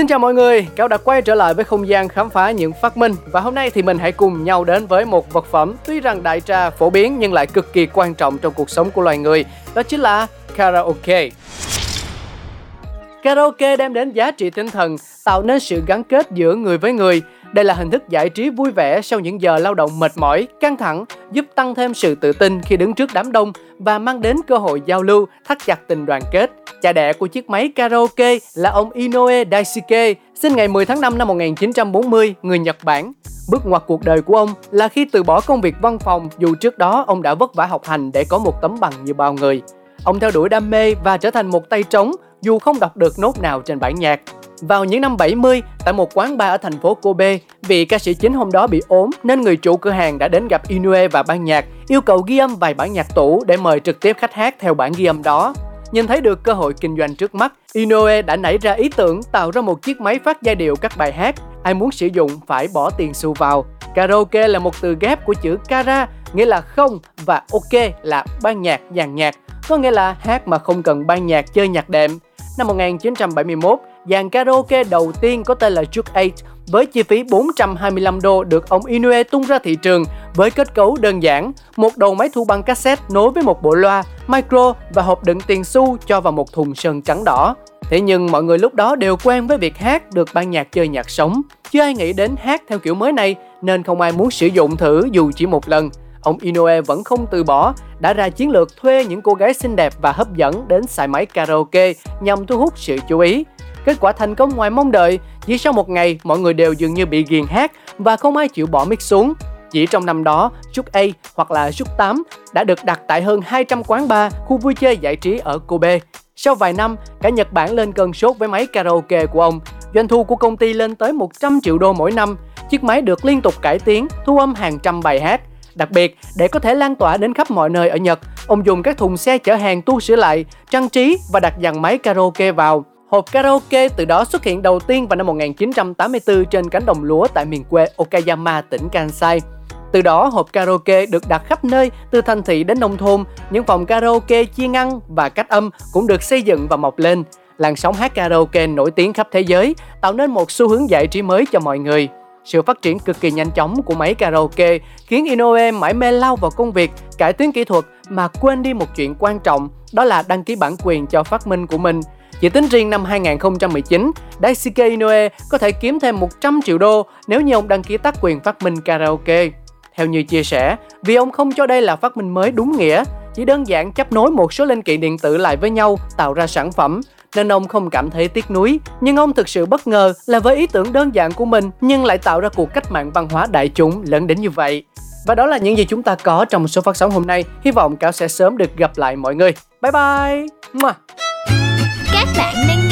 Xin chào mọi người, Cáo đã quay trở lại với không gian khám phá những phát minh và hôm nay thì mình hãy cùng nhau đến với một vật phẩm tuy rằng đại trà phổ biến nhưng lại cực kỳ quan trọng trong cuộc sống của loài người, đó chính là karaoke. Karaoke đem đến giá trị tinh thần, tạo nên sự gắn kết giữa người với người. Đây là hình thức giải trí vui vẻ sau những giờ lao động mệt mỏi, căng thẳng, giúp tăng thêm sự tự tin khi đứng trước đám đông và mang đến cơ hội giao lưu, thắt chặt tình đoàn kết. Cha đẻ của chiếc máy karaoke là ông Inoue Daisuke, sinh ngày 10 tháng 5 năm 1940, người Nhật Bản. Bước ngoặt cuộc đời của ông là khi từ bỏ công việc văn phòng dù trước đó ông đã vất vả học hành để có một tấm bằng như bao người. Ông theo đuổi đam mê và trở thành một tay trống dù không đọc được nốt nào trên bản nhạc. Vào những năm 70, tại một quán bar ở thành phố Kobe, vị ca sĩ chính hôm đó bị ốm nên người chủ cửa hàng đã đến gặp Inoue và ban nhạc, yêu cầu ghi âm vài bản nhạc tủ để mời trực tiếp khách hát theo bản ghi âm đó. Nhìn thấy được cơ hội kinh doanh trước mắt, Inoue đã nảy ra ý tưởng tạo ra một chiếc máy phát giai điệu các bài hát. Ai muốn sử dụng phải bỏ tiền xu vào. Karaoke là một từ ghép của chữ kara, nghĩa là không và ok là ban nhạc, dàn nhạc, có nghĩa là hát mà không cần ban nhạc chơi nhạc đệm. Năm 1971, dàn karaoke đầu tiên có tên là Juke 8 với chi phí 425 đô được ông Inoue tung ra thị trường với kết cấu đơn giản, một đầu máy thu băng cassette nối với một bộ loa, micro và hộp đựng tiền xu cho vào một thùng sơn trắng đỏ. Thế nhưng mọi người lúc đó đều quen với việc hát được ban nhạc chơi nhạc sống, chưa ai nghĩ đến hát theo kiểu mới này nên không ai muốn sử dụng thử dù chỉ một lần. Ông Inoue vẫn không từ bỏ, đã ra chiến lược thuê những cô gái xinh đẹp và hấp dẫn đến xài máy karaoke nhằm thu hút sự chú ý. Kết quả thành công ngoài mong đợi, chỉ sau một ngày mọi người đều dường như bị ghiền hát và không ai chịu bỏ mic xuống. Chỉ trong năm đó, Chúc A hoặc là Chúc 8 đã được đặt tại hơn 200 quán bar, khu vui chơi giải trí ở Kobe. Sau vài năm, cả Nhật Bản lên cơn sốt với máy karaoke của ông. Doanh thu của công ty lên tới 100 triệu đô mỗi năm. Chiếc máy được liên tục cải tiến, thu âm hàng trăm bài hát. Đặc biệt, để có thể lan tỏa đến khắp mọi nơi ở Nhật, ông dùng các thùng xe chở hàng tu sửa lại, trang trí và đặt dàn máy karaoke vào. Hộp karaoke từ đó xuất hiện đầu tiên vào năm 1984 trên cánh đồng lúa tại miền quê Okayama, tỉnh Kansai. Từ đó, hộp karaoke được đặt khắp nơi, từ thành thị đến nông thôn. Những phòng karaoke chia ngăn và cách âm cũng được xây dựng và mọc lên. Làn sóng hát karaoke nổi tiếng khắp thế giới, tạo nên một xu hướng giải trí mới cho mọi người. Sự phát triển cực kỳ nhanh chóng của máy karaoke khiến Inoue mãi mê lao vào công việc, cải tiến kỹ thuật mà quên đi một chuyện quan trọng, đó là đăng ký bản quyền cho phát minh của mình. Chỉ tính riêng năm 2019, Daisuke Inoue có thể kiếm thêm 100 triệu đô nếu như ông đăng ký tác quyền phát minh karaoke. Theo như chia sẻ, vì ông không cho đây là phát minh mới đúng nghĩa, chỉ đơn giản chấp nối một số linh kiện điện tử lại với nhau tạo ra sản phẩm, nên ông không cảm thấy tiếc nuối. Nhưng ông thực sự bất ngờ là với ý tưởng đơn giản của mình nhưng lại tạo ra cuộc cách mạng văn hóa đại chúng lớn đến như vậy. Và đó là những gì chúng ta có trong số phát sóng hôm nay. Hy vọng Cáo sẽ sớm được gặp lại mọi người. Bye bye! Các bạn đang